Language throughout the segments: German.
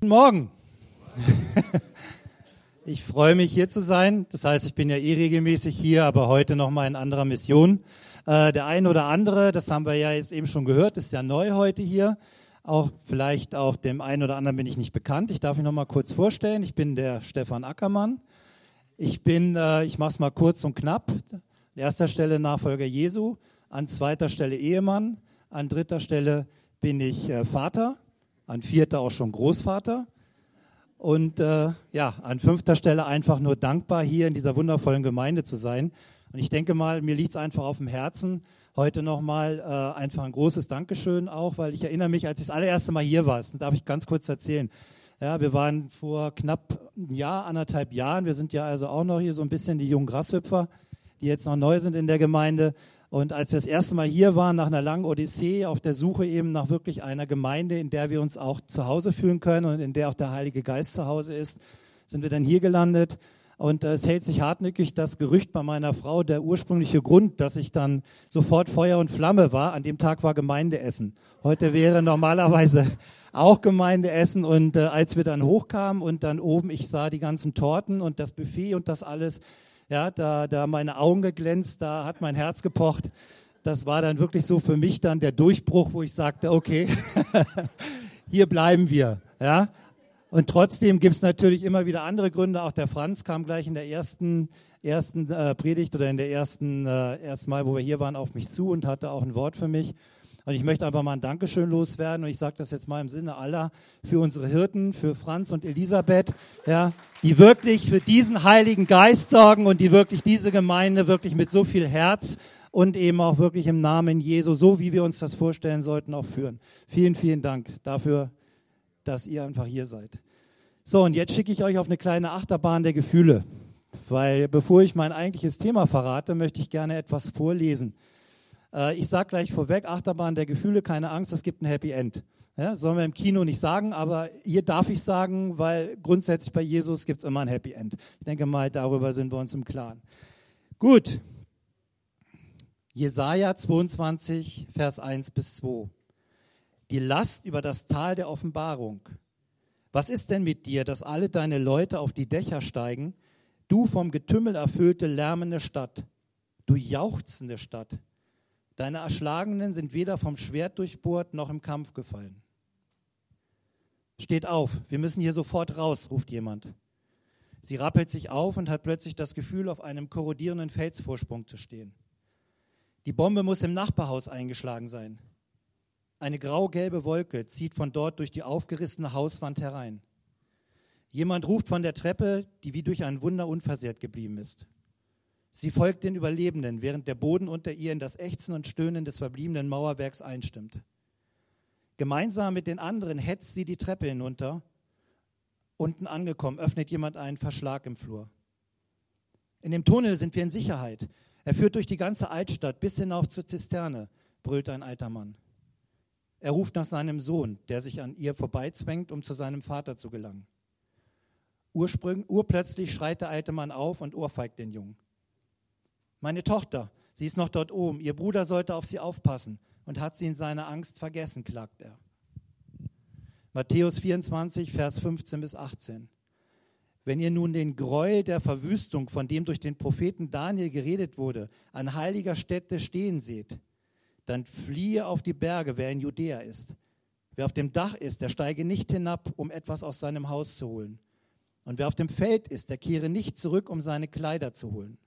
Guten Morgen. Ich freue mich hier zu sein. Das heißt, ich bin ja eh regelmäßig hier, aber heute noch mal in anderer Mission. Äh, der eine oder andere, das haben wir ja jetzt eben schon gehört, ist ja neu heute hier. Auch vielleicht auch dem einen oder anderen bin ich nicht bekannt. Ich darf mich noch mal kurz vorstellen. Ich bin der Stefan Ackermann. Ich bin, äh, ich mache es mal kurz und knapp. An erster Stelle Nachfolger Jesu, an zweiter Stelle Ehemann, an dritter Stelle bin ich äh, Vater, an vierter auch schon Großvater und äh, ja, an fünfter Stelle einfach nur dankbar, hier in dieser wundervollen Gemeinde zu sein. Und ich denke mal, mir liegt es einfach auf dem Herzen, heute nochmal äh, einfach ein großes Dankeschön auch, weil ich erinnere mich, als ich das allererste Mal hier war, das darf ich ganz kurz erzählen. Ja, wir waren vor knapp ein Jahr, anderthalb Jahren, wir sind ja also auch noch hier so ein bisschen die jungen Grashüpfer, die jetzt noch neu sind in der Gemeinde. Und als wir das erste Mal hier waren, nach einer langen Odyssee, auf der Suche eben nach wirklich einer Gemeinde, in der wir uns auch zu Hause fühlen können und in der auch der Heilige Geist zu Hause ist, sind wir dann hier gelandet. Und äh, es hält sich hartnäckig das Gerücht bei meiner Frau, der ursprüngliche Grund, dass ich dann sofort Feuer und Flamme war. An dem Tag war Gemeindeessen. Heute wäre normalerweise auch Gemeindeessen. Und äh, als wir dann hochkamen und dann oben, ich sah die ganzen Torten und das Buffet und das alles, ja, da, da meine Augen geglänzt, da hat mein Herz gepocht. Das war dann wirklich so für mich dann der Durchbruch, wo ich sagte, okay, hier bleiben wir. Ja. Und trotzdem gibt es natürlich immer wieder andere Gründe. Auch der Franz kam gleich in der ersten, ersten äh, Predigt oder in der ersten, äh, ersten Mal, wo wir hier waren, auf mich zu und hatte auch ein Wort für mich. Und ich möchte einfach mal ein Dankeschön loswerden. Und ich sage das jetzt mal im Sinne aller für unsere Hirten, für Franz und Elisabeth, ja, die wirklich für diesen Heiligen Geist sorgen und die wirklich diese Gemeinde wirklich mit so viel Herz und eben auch wirklich im Namen Jesu, so wie wir uns das vorstellen sollten, auch führen. Vielen, vielen Dank dafür, dass ihr einfach hier seid. So, und jetzt schicke ich euch auf eine kleine Achterbahn der Gefühle. Weil bevor ich mein eigentliches Thema verrate, möchte ich gerne etwas vorlesen. Äh, ich sage gleich vorweg, Achterbahn der Gefühle, keine Angst, es gibt ein Happy End. Ja, sollen wir im Kino nicht sagen, aber hier darf ich sagen, weil grundsätzlich bei Jesus gibt es immer ein Happy End. Ich denke mal, darüber sind wir uns im Klaren. Gut. Jesaja 22, Vers 1 bis 2. Die Last über das Tal der Offenbarung. Was ist denn mit dir, dass alle deine Leute auf die Dächer steigen, du vom Getümmel erfüllte, lärmende Stadt, du jauchzende Stadt? Deine Erschlagenen sind weder vom Schwert durchbohrt noch im Kampf gefallen. Steht auf, wir müssen hier sofort raus, ruft jemand. Sie rappelt sich auf und hat plötzlich das Gefühl, auf einem korrodierenden Felsvorsprung zu stehen. Die Bombe muss im Nachbarhaus eingeschlagen sein. Eine grau-gelbe Wolke zieht von dort durch die aufgerissene Hauswand herein. Jemand ruft von der Treppe, die wie durch ein Wunder unversehrt geblieben ist. Sie folgt den Überlebenden, während der Boden unter ihr in das Ächzen und Stöhnen des verbliebenen Mauerwerks einstimmt. Gemeinsam mit den anderen hetzt sie die Treppe hinunter. Unten angekommen, öffnet jemand einen Verschlag im Flur. In dem Tunnel sind wir in Sicherheit. Er führt durch die ganze Altstadt bis hinauf zur Zisterne, brüllt ein alter Mann. Er ruft nach seinem Sohn, der sich an ihr vorbeizwängt, um zu seinem Vater zu gelangen. urplötzlich schreit der alte Mann auf und ohrfeigt den Jungen. Meine Tochter, sie ist noch dort oben. Ihr Bruder sollte auf sie aufpassen und hat sie in seiner Angst vergessen, klagt er. Matthäus 24, Vers 15 bis 18. Wenn ihr nun den Gräuel der Verwüstung, von dem durch den Propheten Daniel geredet wurde, an heiliger Stätte stehen seht, dann fliehe auf die Berge, wer in Judäa ist. Wer auf dem Dach ist, der steige nicht hinab, um etwas aus seinem Haus zu holen. Und wer auf dem Feld ist, der kehre nicht zurück, um seine Kleider zu holen.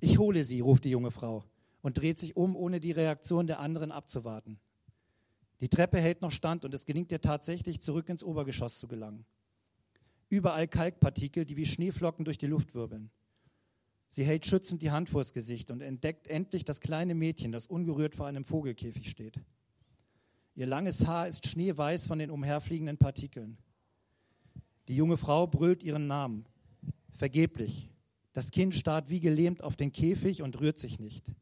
Ich hole sie, ruft die junge Frau und dreht sich um, ohne die Reaktion der anderen abzuwarten. Die Treppe hält noch stand und es gelingt ihr tatsächlich, zurück ins Obergeschoss zu gelangen. Überall Kalkpartikel, die wie Schneeflocken durch die Luft wirbeln. Sie hält schützend die Hand vors Gesicht und entdeckt endlich das kleine Mädchen, das ungerührt vor einem Vogelkäfig steht. Ihr langes Haar ist schneeweiß von den umherfliegenden Partikeln. Die junge Frau brüllt ihren Namen. Vergeblich. Das Kind starrt wie gelähmt auf den Käfig und rührt sich nicht.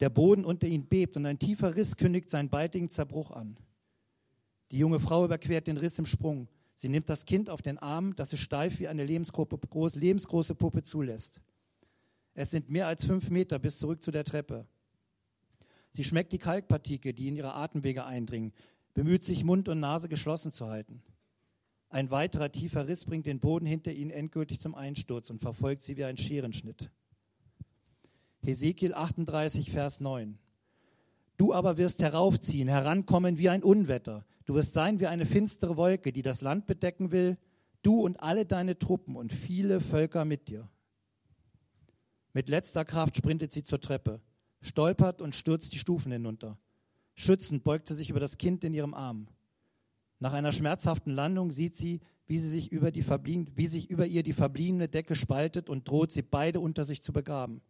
Der Boden unter ihnen bebt und ein tiefer Riss kündigt seinen baldigen Zerbruch an. Die junge Frau überquert den Riss im Sprung. Sie nimmt das Kind auf den Arm, das es steif wie eine lebensgroße Puppe zulässt. Es sind mehr als fünf Meter bis zurück zu der Treppe. Sie schmeckt die Kalkpartikel, die in ihre Atemwege eindringen, bemüht sich, Mund und Nase geschlossen zu halten. Ein weiterer tiefer Riss bringt den Boden hinter ihnen endgültig zum Einsturz und verfolgt sie wie ein Scherenschnitt. Hesekiel 38, Vers 9. Du aber wirst heraufziehen, herankommen wie ein Unwetter. Du wirst sein wie eine finstere Wolke, die das Land bedecken will, du und alle deine Truppen und viele Völker mit dir. Mit letzter Kraft sprintet sie zur Treppe, stolpert und stürzt die Stufen hinunter. Schützend beugt sie sich über das Kind in ihrem Arm. Nach einer schmerzhaften Landung sieht sie, wie, sie sich über die wie sich über ihr die verbliebene Decke spaltet und droht, sie beide unter sich zu begraben.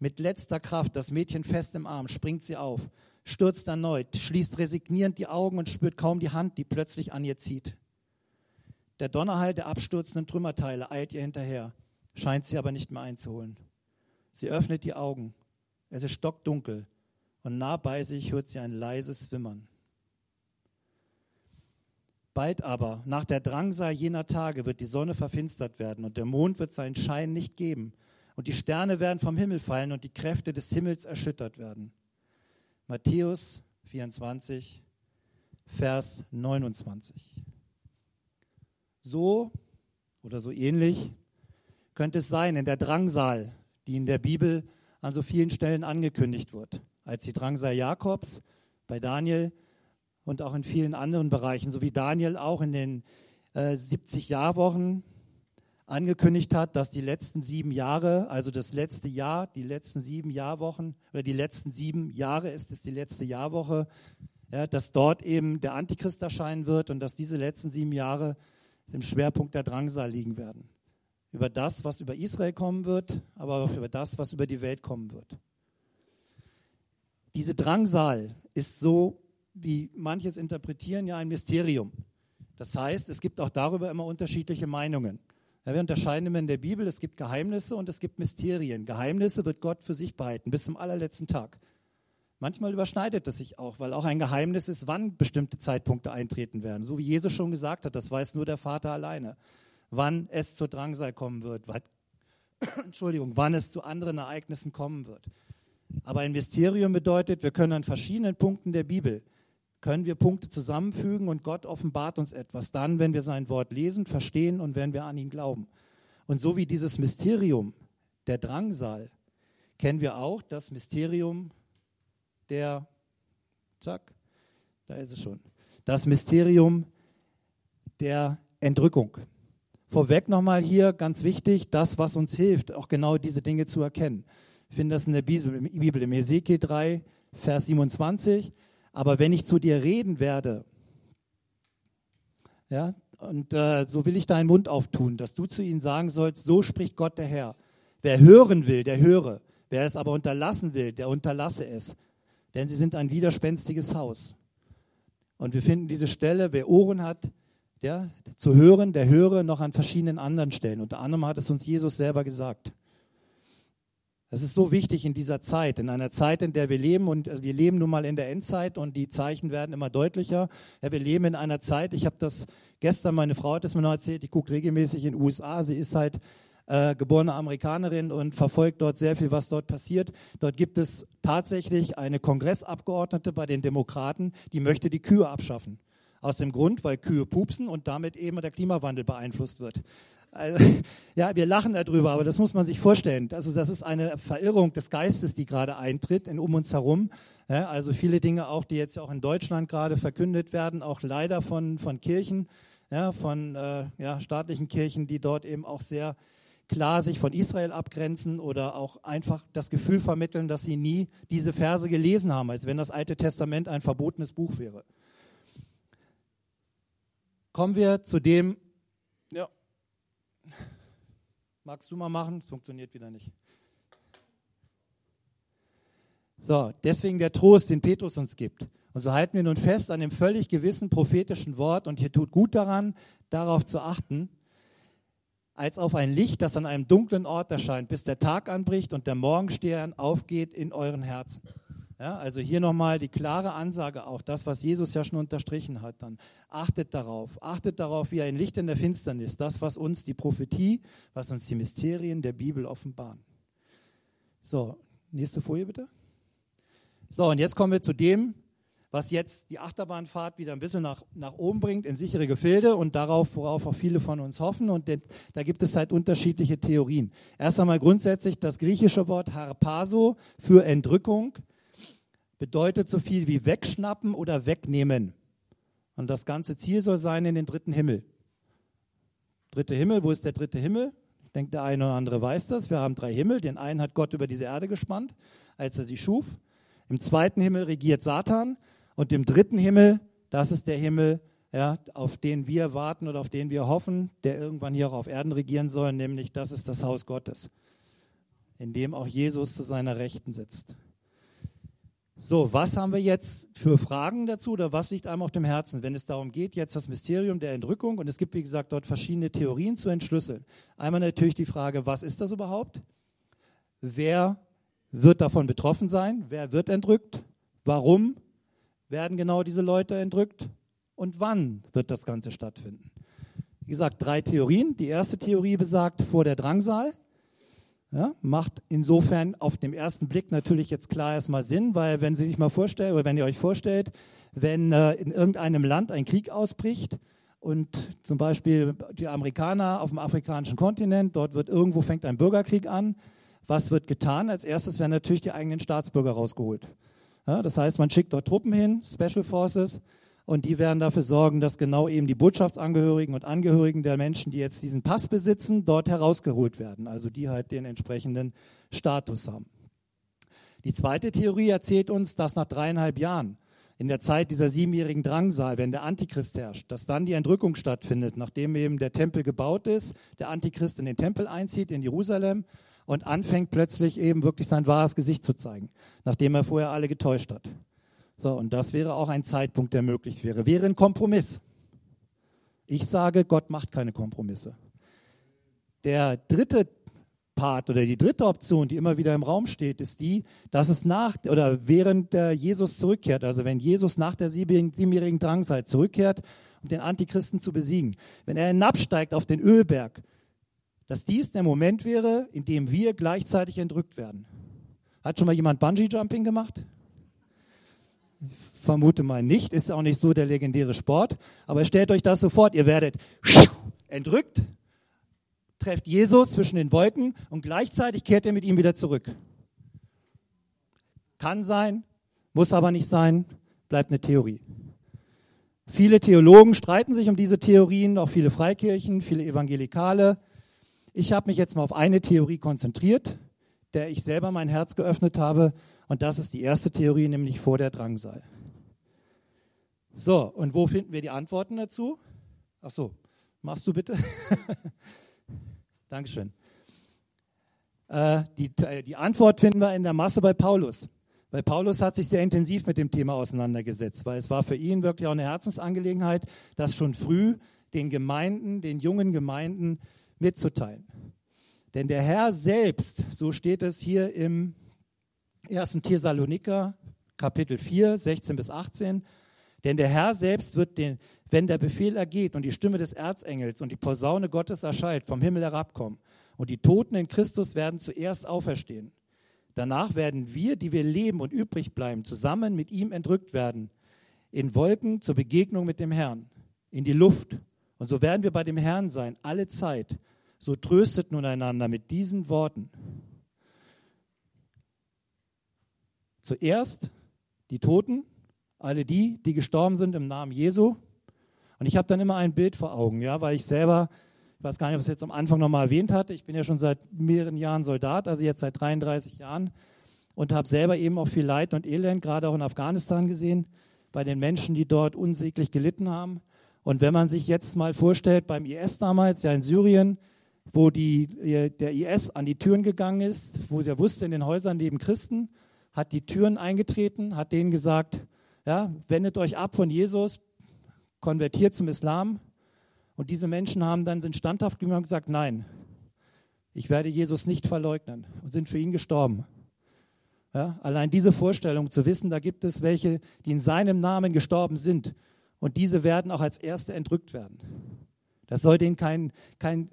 Mit letzter Kraft, das Mädchen fest im Arm, springt sie auf, stürzt erneut, schließt resignierend die Augen und spürt kaum die Hand, die plötzlich an ihr zieht. Der Donnerhall der abstürzenden Trümmerteile eilt ihr hinterher, scheint sie aber nicht mehr einzuholen. Sie öffnet die Augen. Es ist stockdunkel und nah bei sich hört sie ein leises Wimmern. Bald aber, nach der Drangsal jener Tage, wird die Sonne verfinstert werden und der Mond wird seinen Schein nicht geben und die Sterne werden vom Himmel fallen und die Kräfte des Himmels erschüttert werden. Matthäus 24, Vers 29. So oder so ähnlich könnte es sein in der Drangsal, die in der Bibel an so vielen Stellen angekündigt wird, als die Drangsal Jakobs bei Daniel und auch in vielen anderen Bereichen, so wie Daniel auch in den äh, 70 Jahrwochen angekündigt hat, dass die letzten sieben Jahre, also das letzte Jahr, die letzten sieben Jahrwochen oder die letzten sieben Jahre ist es die letzte Jahrwoche, ja, dass dort eben der Antichrist erscheinen wird und dass diese letzten sieben Jahre im Schwerpunkt der Drangsal liegen werden. Über das, was über Israel kommen wird, aber auch über das, was über die Welt kommen wird. Diese Drangsal ist so, wie manches interpretieren, ja ein Mysterium. Das heißt, es gibt auch darüber immer unterschiedliche Meinungen. Ja, wir unterscheiden immer in der Bibel, es gibt Geheimnisse und es gibt Mysterien. Geheimnisse wird Gott für sich behalten, bis zum allerletzten Tag. Manchmal überschneidet es sich auch, weil auch ein Geheimnis ist, wann bestimmte Zeitpunkte eintreten werden. So wie Jesus schon gesagt hat, das weiß nur der Vater alleine. Wann es zur Drangsal kommen wird, wann, Entschuldigung, wann es zu anderen Ereignissen kommen wird. Aber ein Mysterium bedeutet, wir können an verschiedenen Punkten der Bibel, können wir Punkte zusammenfügen und Gott offenbart uns etwas dann, wenn wir sein Wort lesen, verstehen und wenn wir an ihn glauben. Und so wie dieses Mysterium der Drangsal, kennen wir auch das Mysterium der, zack, da ist es schon, das Mysterium der Entrückung. Vorweg nochmal hier ganz wichtig, das, was uns hilft, auch genau diese Dinge zu erkennen. Wir finden das in der Bibel, im Ezekiel 3, Vers 27. Aber wenn ich zu dir reden werde, ja, und äh, so will ich deinen Mund auftun, dass du zu ihnen sagen sollst, so spricht Gott der Herr. Wer hören will, der höre. Wer es aber unterlassen will, der unterlasse es denn sie sind ein widerspenstiges Haus. Und wir finden diese Stelle, wer Ohren hat, ja, zu hören, der höre noch an verschiedenen anderen Stellen. Unter anderem hat es uns Jesus selber gesagt. Es ist so wichtig in dieser Zeit, in einer Zeit, in der wir leben, und äh, wir leben nun mal in der Endzeit und die Zeichen werden immer deutlicher. Ja, wir leben in einer Zeit, ich habe das gestern, meine Frau hat es mir noch erzählt, die guckt regelmäßig in den USA, sie ist halt äh, geborene Amerikanerin und verfolgt dort sehr viel, was dort passiert. Dort gibt es tatsächlich eine Kongressabgeordnete bei den Demokraten, die möchte die Kühe abschaffen. Aus dem Grund, weil Kühe pupsen und damit eben der Klimawandel beeinflusst wird. Also, ja, wir lachen darüber, aber das muss man sich vorstellen. Also das ist eine Verirrung des Geistes, die gerade eintritt in, um uns herum. Ja, also viele Dinge auch, die jetzt auch in Deutschland gerade verkündet werden, auch leider von, von Kirchen, ja, von äh, ja, staatlichen Kirchen, die dort eben auch sehr klar sich von Israel abgrenzen oder auch einfach das Gefühl vermitteln, dass sie nie diese Verse gelesen haben, als wenn das Alte Testament ein verbotenes Buch wäre. Kommen wir zu dem, ja, magst du mal machen? Es funktioniert wieder nicht. So, deswegen der Trost, den Petrus uns gibt. Und so halten wir nun fest an dem völlig gewissen prophetischen Wort und hier tut gut daran, darauf zu achten, als auf ein Licht, das an einem dunklen Ort erscheint, bis der Tag anbricht und der Morgenstern aufgeht in euren Herzen. Ja, also hier nochmal die klare Ansage, auch das, was Jesus ja schon unterstrichen hat, dann achtet darauf, achtet darauf wie ein Licht in der Finsternis, das, was uns die Prophetie, was uns die Mysterien der Bibel offenbaren. So, nächste Folie bitte. So, und jetzt kommen wir zu dem, was jetzt die Achterbahnfahrt wieder ein bisschen nach, nach oben bringt in sichere Gefilde und darauf, worauf auch viele von uns hoffen. Und den, da gibt es halt unterschiedliche Theorien. Erst einmal grundsätzlich das griechische Wort harpaso für Entrückung bedeutet so viel wie wegschnappen oder wegnehmen. Und das ganze Ziel soll sein in den dritten Himmel. Dritte Himmel, wo ist der dritte Himmel? Ich denke, der eine oder andere weiß das. Wir haben drei Himmel. Den einen hat Gott über diese Erde gespannt, als er sie schuf. Im zweiten Himmel regiert Satan. Und im dritten Himmel, das ist der Himmel, ja, auf den wir warten oder auf den wir hoffen, der irgendwann hier auch auf Erden regieren soll, nämlich das ist das Haus Gottes, in dem auch Jesus zu seiner Rechten sitzt. So, was haben wir jetzt für Fragen dazu oder was liegt einem auf dem Herzen, wenn es darum geht, jetzt das Mysterium der Entrückung und es gibt, wie gesagt, dort verschiedene Theorien zu entschlüsseln. Einmal natürlich die Frage, was ist das überhaupt? Wer wird davon betroffen sein? Wer wird entrückt? Warum werden genau diese Leute entrückt? Und wann wird das Ganze stattfinden? Wie gesagt, drei Theorien. Die erste Theorie besagt vor der Drangsal. Ja, macht insofern auf dem ersten Blick natürlich jetzt klar erstmal Sinn, weil wenn Sie sich mal vorstellen, oder wenn ihr euch vorstellt, wenn äh, in irgendeinem Land ein Krieg ausbricht und zum Beispiel die Amerikaner auf dem afrikanischen Kontinent, dort wird irgendwo fängt ein Bürgerkrieg an, was wird getan? Als erstes werden natürlich die eigenen Staatsbürger rausgeholt. Ja, das heißt, man schickt dort Truppen hin, Special Forces, und die werden dafür sorgen, dass genau eben die Botschaftsangehörigen und Angehörigen der Menschen, die jetzt diesen Pass besitzen, dort herausgeholt werden. Also die halt den entsprechenden Status haben. Die zweite Theorie erzählt uns, dass nach dreieinhalb Jahren, in der Zeit dieser siebenjährigen Drangsal, wenn der Antichrist herrscht, dass dann die Entrückung stattfindet, nachdem eben der Tempel gebaut ist, der Antichrist in den Tempel einzieht, in Jerusalem und anfängt plötzlich eben wirklich sein wahres Gesicht zu zeigen, nachdem er vorher alle getäuscht hat. So, und das wäre auch ein Zeitpunkt, der möglich wäre. Wäre ein Kompromiss. Ich sage, Gott macht keine Kompromisse. Der dritte Part oder die dritte Option, die immer wieder im Raum steht, ist die, dass es nach oder während der Jesus zurückkehrt, also wenn Jesus nach der siebenjährigen Drangzeit zurückkehrt, um den Antichristen zu besiegen, wenn er hinabsteigt auf den Ölberg, dass dies der Moment wäre, in dem wir gleichzeitig entrückt werden. Hat schon mal jemand Bungee Jumping gemacht? Vermute mal nicht, ist auch nicht so der legendäre Sport, aber stellt euch das sofort, ihr werdet entrückt, trefft Jesus zwischen den Wolken und gleichzeitig kehrt er mit ihm wieder zurück. Kann sein, muss aber nicht sein, bleibt eine Theorie. Viele Theologen streiten sich um diese Theorien, auch viele Freikirchen, viele Evangelikale. Ich habe mich jetzt mal auf eine Theorie konzentriert, der ich selber mein Herz geöffnet habe, und das ist die erste Theorie, nämlich vor der Drangsal. So, und wo finden wir die Antworten dazu? Ach so, machst du bitte? Dankeschön. Äh, die, äh, die Antwort finden wir in der Masse bei Paulus. Weil Paulus hat sich sehr intensiv mit dem Thema auseinandergesetzt, weil es war für ihn wirklich auch eine Herzensangelegenheit, das schon früh den Gemeinden, den jungen Gemeinden mitzuteilen. Denn der Herr selbst, so steht es hier im 1. Thessaloniker, Kapitel 4, 16 bis 18, denn der Herr selbst wird den, wenn der Befehl ergeht und die Stimme des Erzengels und die Posaune Gottes erschallt, vom Himmel herabkommen. Und die Toten in Christus werden zuerst auferstehen. Danach werden wir, die wir leben und übrig bleiben, zusammen mit ihm entrückt werden. In Wolken zur Begegnung mit dem Herrn. In die Luft. Und so werden wir bei dem Herrn sein, alle Zeit. So tröstet nun einander mit diesen Worten. Zuerst die Toten alle die, die gestorben sind im Namen Jesu. Und ich habe dann immer ein Bild vor Augen, ja, weil ich selber, ich weiß gar nicht, ob ich jetzt am Anfang nochmal erwähnt hatte, ich bin ja schon seit mehreren Jahren Soldat, also jetzt seit 33 Jahren und habe selber eben auch viel Leid und Elend, gerade auch in Afghanistan gesehen, bei den Menschen, die dort unsäglich gelitten haben. Und wenn man sich jetzt mal vorstellt, beim IS damals, ja in Syrien, wo die, der IS an die Türen gegangen ist, wo der wusste, in den Häusern leben Christen, hat die Türen eingetreten, hat denen gesagt, ja, wendet euch ab von Jesus, konvertiert zum Islam. Und diese Menschen haben dann sind standhaft geblieben und gesagt, nein, ich werde Jesus nicht verleugnen und sind für ihn gestorben. Ja, allein diese Vorstellung zu wissen, da gibt es welche, die in seinem Namen gestorben sind und diese werden auch als Erste entrückt werden. Das soll denen kein, kein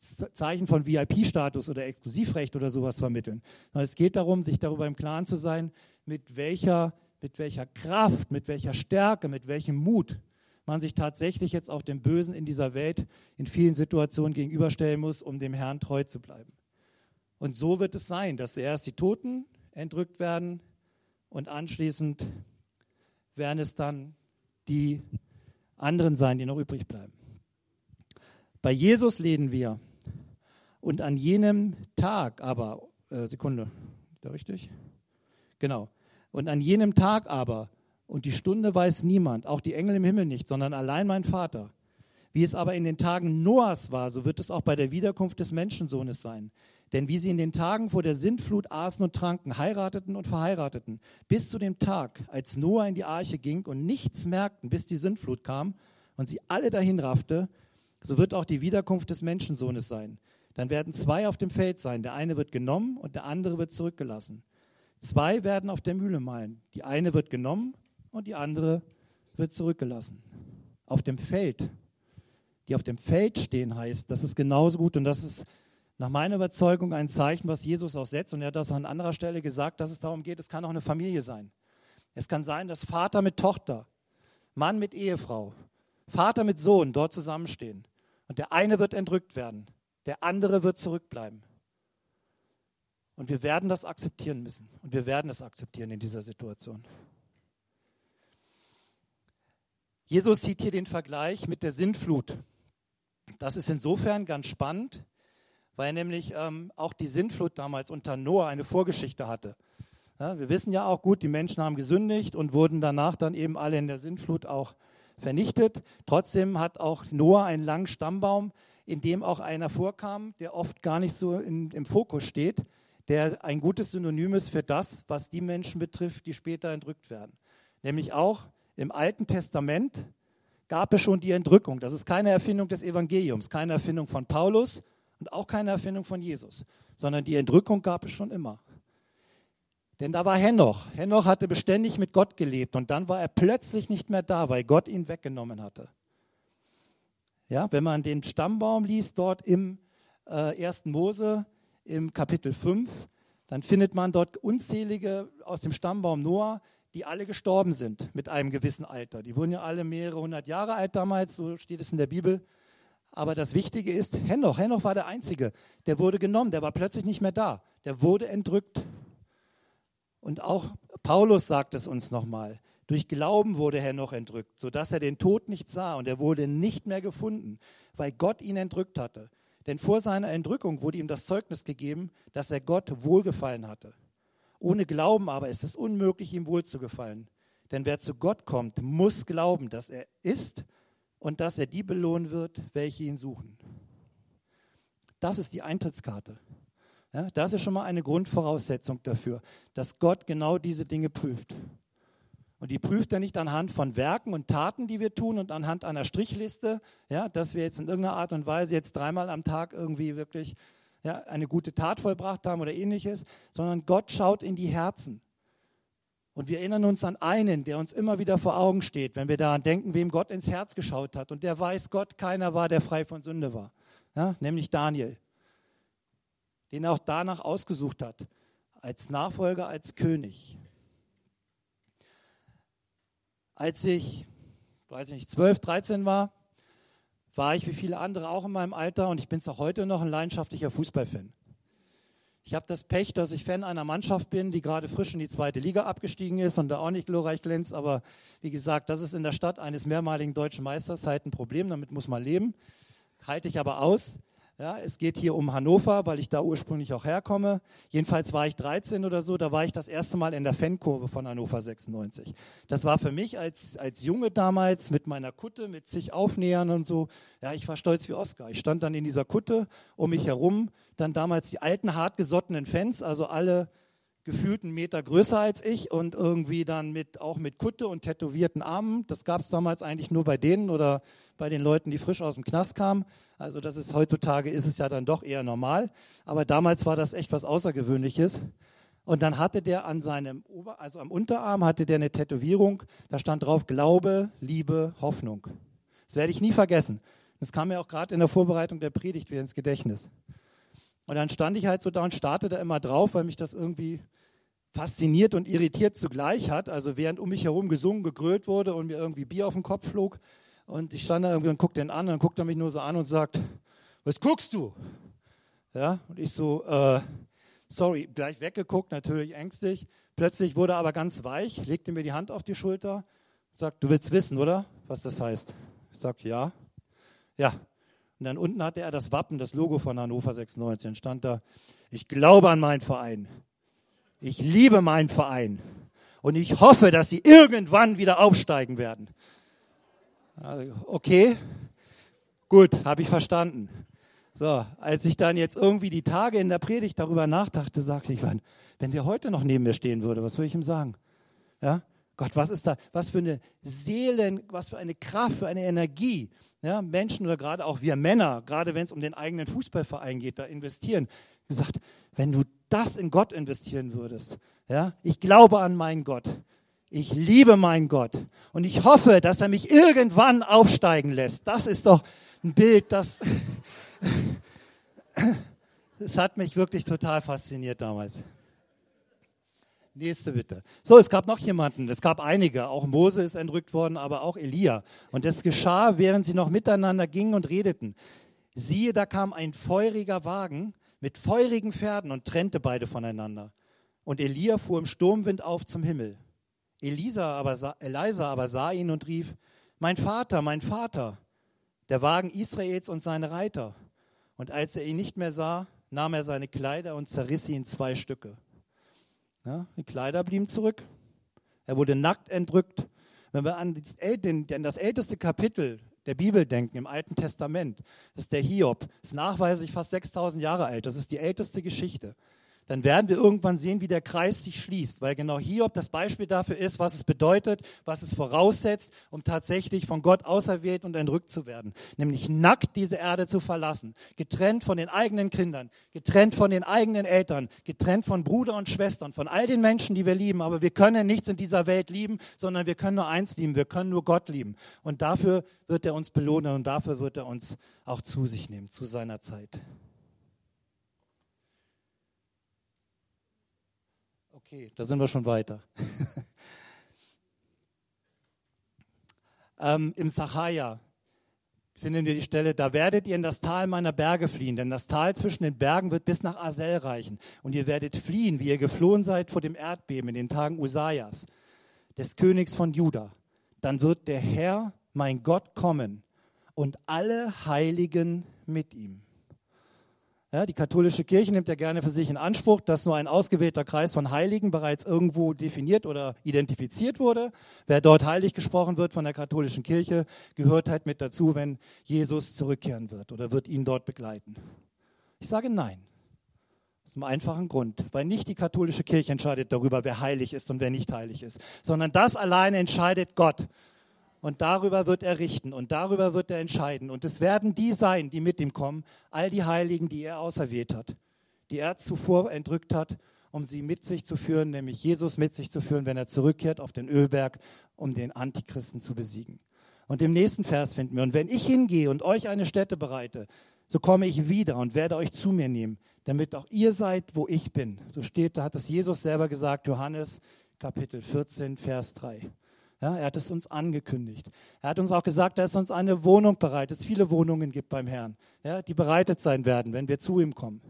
Zeichen von VIP-Status oder Exklusivrecht oder sowas vermitteln. es geht darum, sich darüber im Klaren zu sein, mit welcher mit welcher Kraft, mit welcher Stärke, mit welchem Mut man sich tatsächlich jetzt auch dem Bösen in dieser Welt in vielen Situationen gegenüberstellen muss, um dem Herrn treu zu bleiben. Und so wird es sein, dass zuerst die Toten entrückt werden und anschließend werden es dann die anderen sein, die noch übrig bleiben. Bei Jesus leben wir und an jenem Tag aber, äh, Sekunde, da richtig? Genau. Und an jenem Tag aber, und die Stunde weiß niemand, auch die Engel im Himmel nicht, sondern allein mein Vater. Wie es aber in den Tagen Noahs war, so wird es auch bei der Wiederkunft des Menschensohnes sein. Denn wie sie in den Tagen vor der Sintflut aßen und tranken, heirateten und verheirateten, bis zu dem Tag, als Noah in die Arche ging und nichts merkten, bis die Sintflut kam und sie alle dahin raffte, so wird auch die Wiederkunft des Menschensohnes sein. Dann werden zwei auf dem Feld sein, der eine wird genommen und der andere wird zurückgelassen. Zwei werden auf der Mühle malen, die eine wird genommen und die andere wird zurückgelassen. Auf dem Feld, die auf dem Feld stehen heißt, das ist genauso gut und das ist nach meiner Überzeugung ein Zeichen, was Jesus auch setzt. Und er hat das an anderer Stelle gesagt, dass es darum geht, es kann auch eine Familie sein. Es kann sein, dass Vater mit Tochter, Mann mit Ehefrau, Vater mit Sohn dort zusammenstehen. Und der eine wird entrückt werden, der andere wird zurückbleiben. Und wir werden das akzeptieren müssen. Und wir werden es akzeptieren in dieser Situation. Jesus sieht hier den Vergleich mit der Sintflut. Das ist insofern ganz spannend, weil nämlich ähm, auch die Sintflut damals unter Noah eine Vorgeschichte hatte. Ja, wir wissen ja auch gut, die Menschen haben gesündigt und wurden danach dann eben alle in der Sintflut auch vernichtet. Trotzdem hat auch Noah einen langen Stammbaum, in dem auch einer vorkam, der oft gar nicht so in, im Fokus steht, der ein gutes Synonym ist für das, was die Menschen betrifft, die später entrückt werden. Nämlich auch im Alten Testament gab es schon die Entrückung. Das ist keine Erfindung des Evangeliums, keine Erfindung von Paulus, und auch keine Erfindung von Jesus, sondern die Entrückung gab es schon immer. Denn da war Henoch. Henoch hatte beständig mit Gott gelebt und dann war er plötzlich nicht mehr da, weil Gott ihn weggenommen hatte. Ja, wenn man den Stammbaum liest dort im äh, 1. Mose im Kapitel 5, dann findet man dort unzählige aus dem Stammbaum Noah, die alle gestorben sind mit einem gewissen Alter. Die wurden ja alle mehrere hundert Jahre alt damals, so steht es in der Bibel. Aber das Wichtige ist, Henoch, Henoch war der Einzige, der wurde genommen, der war plötzlich nicht mehr da, der wurde entrückt. Und auch Paulus sagt es uns nochmal, durch Glauben wurde Henoch entrückt, sodass er den Tod nicht sah und er wurde nicht mehr gefunden, weil Gott ihn entrückt hatte. Denn vor seiner Entrückung wurde ihm das Zeugnis gegeben, dass er Gott wohlgefallen hatte. Ohne Glauben aber ist es unmöglich, ihm wohlzugefallen. Denn wer zu Gott kommt, muss glauben, dass er ist und dass er die belohnen wird, welche ihn suchen. Das ist die Eintrittskarte. Ja, das ist schon mal eine Grundvoraussetzung dafür, dass Gott genau diese Dinge prüft. Und die prüft er nicht anhand von Werken und Taten, die wir tun und anhand einer Strichliste, ja, dass wir jetzt in irgendeiner Art und Weise jetzt dreimal am Tag irgendwie wirklich ja, eine gute Tat vollbracht haben oder ähnliches, sondern Gott schaut in die Herzen. Und wir erinnern uns an einen, der uns immer wieder vor Augen steht, wenn wir daran denken, wem Gott ins Herz geschaut hat. Und der weiß Gott, keiner war, der frei von Sünde war. Ja, nämlich Daniel, den er auch danach ausgesucht hat, als Nachfolger, als König. Als ich, weiß ich nicht, 12, 13 war, war ich wie viele andere auch in meinem Alter und ich bin es auch heute noch ein leidenschaftlicher Fußballfan. Ich habe das Pech, dass ich Fan einer Mannschaft bin, die gerade frisch in die zweite Liga abgestiegen ist und da auch nicht glorreich glänzt. Aber wie gesagt, das ist in der Stadt eines mehrmaligen deutschen Meisters halt ein Problem. Damit muss man leben. Halte ich aber aus. Ja, es geht hier um Hannover, weil ich da ursprünglich auch herkomme. Jedenfalls war ich 13 oder so, da war ich das erste Mal in der Fankurve von Hannover 96. Das war für mich als, als Junge damals mit meiner Kutte, mit zig Aufnähern und so. Ja, ich war stolz wie Oscar. Ich stand dann in dieser Kutte, um mich herum dann damals die alten, hartgesottenen Fans, also alle gefühlt einen Meter größer als ich und irgendwie dann mit, auch mit Kutte und tätowierten Armen. Das gab es damals eigentlich nur bei denen oder bei den Leuten, die frisch aus dem Knast kamen. Also das ist heutzutage ist es ja dann doch eher normal. Aber damals war das echt was Außergewöhnliches. Und dann hatte der an seinem Ober, also am Unterarm hatte der eine Tätowierung. Da stand drauf Glaube, Liebe, Hoffnung. Das werde ich nie vergessen. Das kam mir auch gerade in der Vorbereitung der Predigt wieder ins Gedächtnis. Und dann stand ich halt so da und startete immer drauf, weil mich das irgendwie fasziniert und irritiert zugleich hat. Also während um mich herum gesungen, gegrölt wurde und mir irgendwie Bier auf den Kopf flog. Und ich stand da irgendwie und guckte den an und dann guckt er mich nur so an und sagt, was guckst du? Ja, und ich so, äh, sorry, gleich weggeguckt, natürlich ängstlich. Plötzlich wurde er aber ganz weich, legte mir die Hand auf die Schulter, sagt, du willst wissen, oder? Was das heißt? Ich sag, ja. Ja. Und dann unten hatte er das Wappen, das Logo von Hannover 96. Dann stand da, ich glaube an meinen Verein. Ich liebe meinen Verein. Und ich hoffe, dass sie irgendwann wieder aufsteigen werden. Also, okay, gut, habe ich verstanden. So, als ich dann jetzt irgendwie die Tage in der Predigt darüber nachdachte, sagte ich, wenn der heute noch neben mir stehen würde, was würde ich ihm sagen? Ja, Gott, was ist da, was für eine Seelen, was für eine Kraft, für eine Energie. Ja, Menschen oder gerade auch wir Männer, gerade wenn es um den eigenen Fußballverein geht, da investieren. Gesagt, wenn du das in Gott investieren würdest, ja, ich glaube an meinen Gott. Ich liebe meinen Gott und ich hoffe, dass er mich irgendwann aufsteigen lässt. Das ist doch ein Bild, das, das hat mich wirklich total fasziniert damals. Nächste bitte. So, es gab noch jemanden, es gab einige, auch Mose ist entrückt worden, aber auch Elia. Und das geschah, während sie noch miteinander gingen und redeten. Siehe, da kam ein feuriger Wagen mit feurigen Pferden und trennte beide voneinander. Und Elia fuhr im Sturmwind auf zum Himmel. Elisa aber sah, Elisa aber sah ihn und rief, mein Vater, mein Vater, der Wagen Israels und seine Reiter. Und als er ihn nicht mehr sah, nahm er seine Kleider und zerriss sie in zwei Stücke. Ja, die Kleider blieben zurück. Er wurde nackt entrückt. Wenn wir an das älteste Kapitel der Bibel denken, im Alten Testament, das ist der Hiob, ist nachweislich fast 6000 Jahre alt. Das ist die älteste Geschichte dann werden wir irgendwann sehen, wie der Kreis sich schließt, weil genau Hiob das Beispiel dafür ist, was es bedeutet, was es voraussetzt, um tatsächlich von Gott auserwählt und entrückt zu werden. Nämlich nackt diese Erde zu verlassen, getrennt von den eigenen Kindern, getrennt von den eigenen Eltern, getrennt von Bruder und Schwestern, von all den Menschen, die wir lieben. Aber wir können nichts in dieser Welt lieben, sondern wir können nur eins lieben, wir können nur Gott lieben. Und dafür wird er uns belohnen und dafür wird er uns auch zu sich nehmen, zu seiner Zeit. Okay, da sind wir schon weiter. ähm, Im Sachaja finden wir die Stelle, da werdet ihr in das Tal meiner Berge fliehen, denn das Tal zwischen den Bergen wird bis nach Asel reichen. Und ihr werdet fliehen, wie ihr geflohen seid vor dem Erdbeben in den Tagen Usaias, des Königs von Juda. Dann wird der Herr, mein Gott, kommen und alle Heiligen mit ihm. Ja, die katholische Kirche nimmt ja gerne für sich in Anspruch, dass nur ein ausgewählter Kreis von Heiligen bereits irgendwo definiert oder identifiziert wurde. Wer dort heilig gesprochen wird von der katholischen Kirche, gehört halt mit dazu, wenn Jesus zurückkehren wird oder wird ihn dort begleiten. Ich sage nein. Aus einem einfachen Grund, weil nicht die katholische Kirche entscheidet darüber, wer heilig ist und wer nicht heilig ist, sondern das alleine entscheidet Gott und darüber wird er richten und darüber wird er entscheiden. Und es werden die sein, die mit ihm kommen, all die Heiligen, die er auserwählt hat, die er zuvor entrückt hat, um sie mit sich zu führen, nämlich Jesus mit sich zu führen, wenn er zurückkehrt auf den Ölberg, um den Antichristen zu besiegen. Und im nächsten Vers finden wir, und wenn ich hingehe und euch eine Stätte bereite, so komme ich wieder und werde euch zu mir nehmen, damit auch ihr seid, wo ich bin. So steht, da hat es Jesus selber gesagt, Johannes Kapitel 14, Vers 3. Ja, er hat es uns angekündigt. Er hat uns auch gesagt, dass uns eine Wohnung bereit ist. Viele Wohnungen gibt beim Herrn, ja, die bereitet sein werden, wenn wir zu ihm kommen.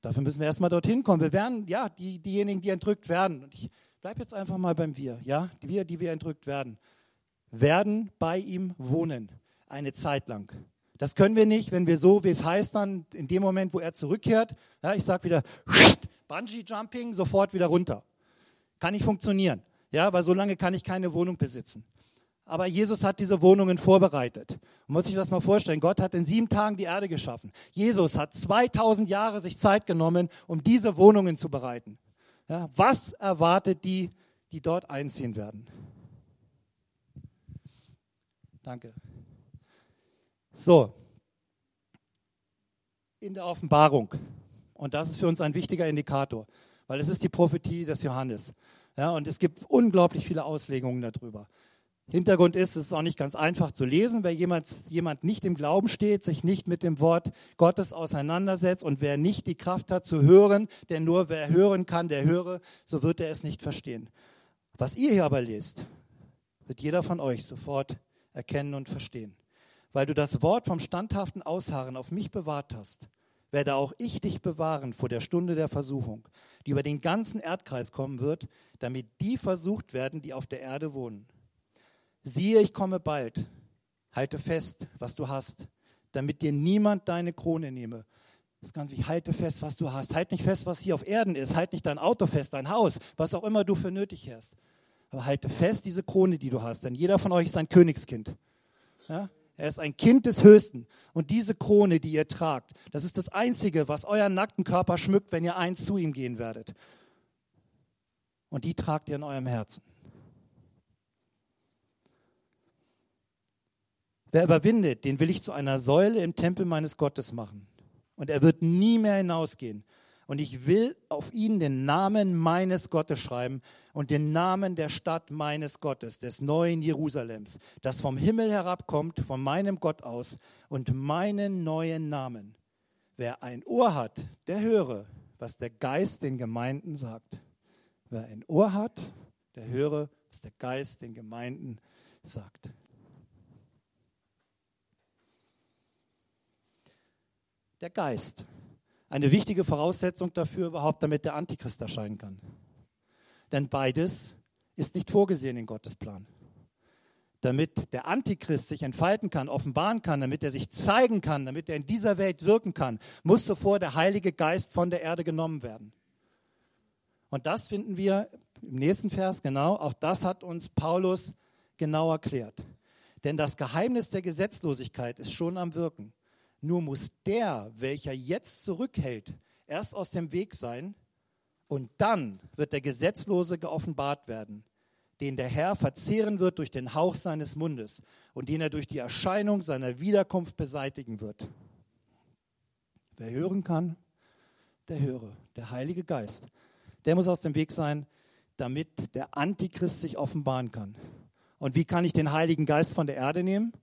Dafür müssen wir erstmal dorthin kommen. Wir werden, ja, die, diejenigen, die entrückt werden. Und ich bleibe jetzt einfach mal beim Wir, ja, wir, die wir entrückt werden, werden bei ihm wohnen. Eine Zeit lang. Das können wir nicht, wenn wir so, wie es heißt, dann in dem Moment, wo er zurückkehrt, ja, ich sage wieder, Bungee Jumping, sofort wieder runter. Kann nicht funktionieren. Ja, weil so lange kann ich keine Wohnung besitzen. Aber Jesus hat diese Wohnungen vorbereitet. Man muss sich das mal vorstellen. Gott hat in sieben Tagen die Erde geschaffen. Jesus hat 2000 Jahre sich Zeit genommen, um diese Wohnungen zu bereiten. Ja, was erwartet die, die dort einziehen werden? Danke. So. In der Offenbarung. Und das ist für uns ein wichtiger Indikator, weil es ist die Prophetie des Johannes. Ja, und es gibt unglaublich viele Auslegungen darüber. Hintergrund ist, es ist auch nicht ganz einfach zu lesen, weil jemand, jemand nicht im Glauben steht, sich nicht mit dem Wort Gottes auseinandersetzt und wer nicht die Kraft hat zu hören, denn nur wer hören kann, der höre, so wird er es nicht verstehen. Was ihr hier aber lest, wird jeder von euch sofort erkennen und verstehen. Weil du das Wort vom standhaften Ausharren auf mich bewahrt hast, werde auch ich dich bewahren vor der Stunde der Versuchung, die über den ganzen Erdkreis kommen wird, damit die versucht werden, die auf der Erde wohnen. Siehe, ich komme bald. Halte fest, was du hast, damit dir niemand deine Krone nehme. Das ist ganz wichtig. Halte fest, was du hast. Halt nicht fest, was hier auf Erden ist. Halt nicht dein Auto fest, dein Haus, was auch immer du für nötig hast. Aber halte fest diese Krone, die du hast. Denn jeder von euch ist ein Königskind. Ja? Er ist ein Kind des Höchsten. Und diese Krone, die ihr tragt, das ist das Einzige, was euren nackten Körper schmückt, wenn ihr eins zu ihm gehen werdet. Und die tragt ihr in eurem Herzen. Wer überwindet, den will ich zu einer Säule im Tempel meines Gottes machen. Und er wird nie mehr hinausgehen. Und ich will auf ihn den Namen meines Gottes schreiben und den Namen der Stadt meines Gottes, des neuen Jerusalems, das vom Himmel herabkommt, von meinem Gott aus, und meinen neuen Namen. Wer ein Ohr hat, der höre, was der Geist den Gemeinden sagt. Wer ein Ohr hat, der höre, was der Geist den Gemeinden sagt. der Geist. Eine wichtige Voraussetzung dafür überhaupt, damit der Antichrist erscheinen kann. Denn beides ist nicht vorgesehen in Gottes Plan. Damit der Antichrist sich entfalten kann, offenbaren kann, damit er sich zeigen kann, damit er in dieser Welt wirken kann, muss zuvor der Heilige Geist von der Erde genommen werden. Und das finden wir im nächsten Vers genau. Auch das hat uns Paulus genau erklärt. Denn das Geheimnis der Gesetzlosigkeit ist schon am Wirken. Nur muss der, welcher jetzt zurückhält, erst aus dem Weg sein und dann wird der Gesetzlose geoffenbart werden, den der Herr verzehren wird durch den Hauch seines Mundes und den er durch die Erscheinung seiner Wiederkunft beseitigen wird. Wer hören kann, der höre. Der Heilige Geist, der muss aus dem Weg sein, damit der Antichrist sich offenbaren kann. Und wie kann ich den Heiligen Geist von der Erde nehmen?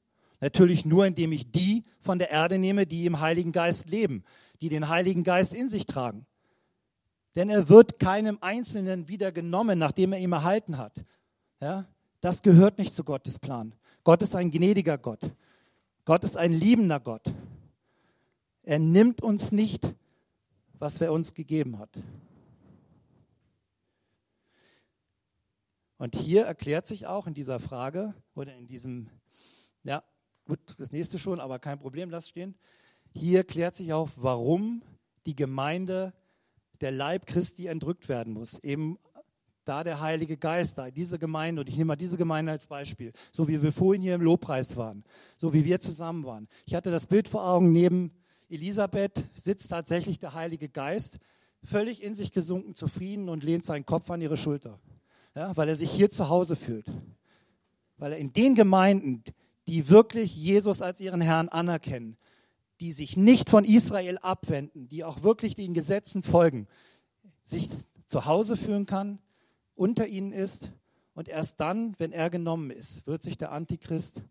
Natürlich nur, indem ich die von der Erde nehme, die im Heiligen Geist leben, die den Heiligen Geist in sich tragen. Denn er wird keinem Einzelnen wieder genommen, nachdem er ihn erhalten hat. Ja? Das gehört nicht zu Gottes Plan. Gott ist ein gnädiger Gott. Gott ist ein liebender Gott. Er nimmt uns nicht, was er uns gegeben hat. Und hier erklärt sich auch in dieser Frage oder in diesem ja, Gut, das nächste schon, aber kein Problem, lass stehen. Hier klärt sich auf, warum die Gemeinde, der Leib Christi entrückt werden muss. Eben da der Heilige Geist, da diese Gemeinde, und ich nehme mal diese Gemeinde als Beispiel, so wie wir vorhin hier im Lobpreis waren, so wie wir zusammen waren. Ich hatte das Bild vor Augen, neben Elisabeth sitzt tatsächlich der Heilige Geist, völlig in sich gesunken, zufrieden und lehnt seinen Kopf an ihre Schulter, ja, weil er sich hier zu Hause fühlt. Weil er in den Gemeinden, die wirklich Jesus als ihren Herrn anerkennen, die sich nicht von Israel abwenden, die auch wirklich den Gesetzen folgen, sich zu Hause fühlen kann, unter ihnen ist und erst dann, wenn er genommen ist, wird sich der Antichrist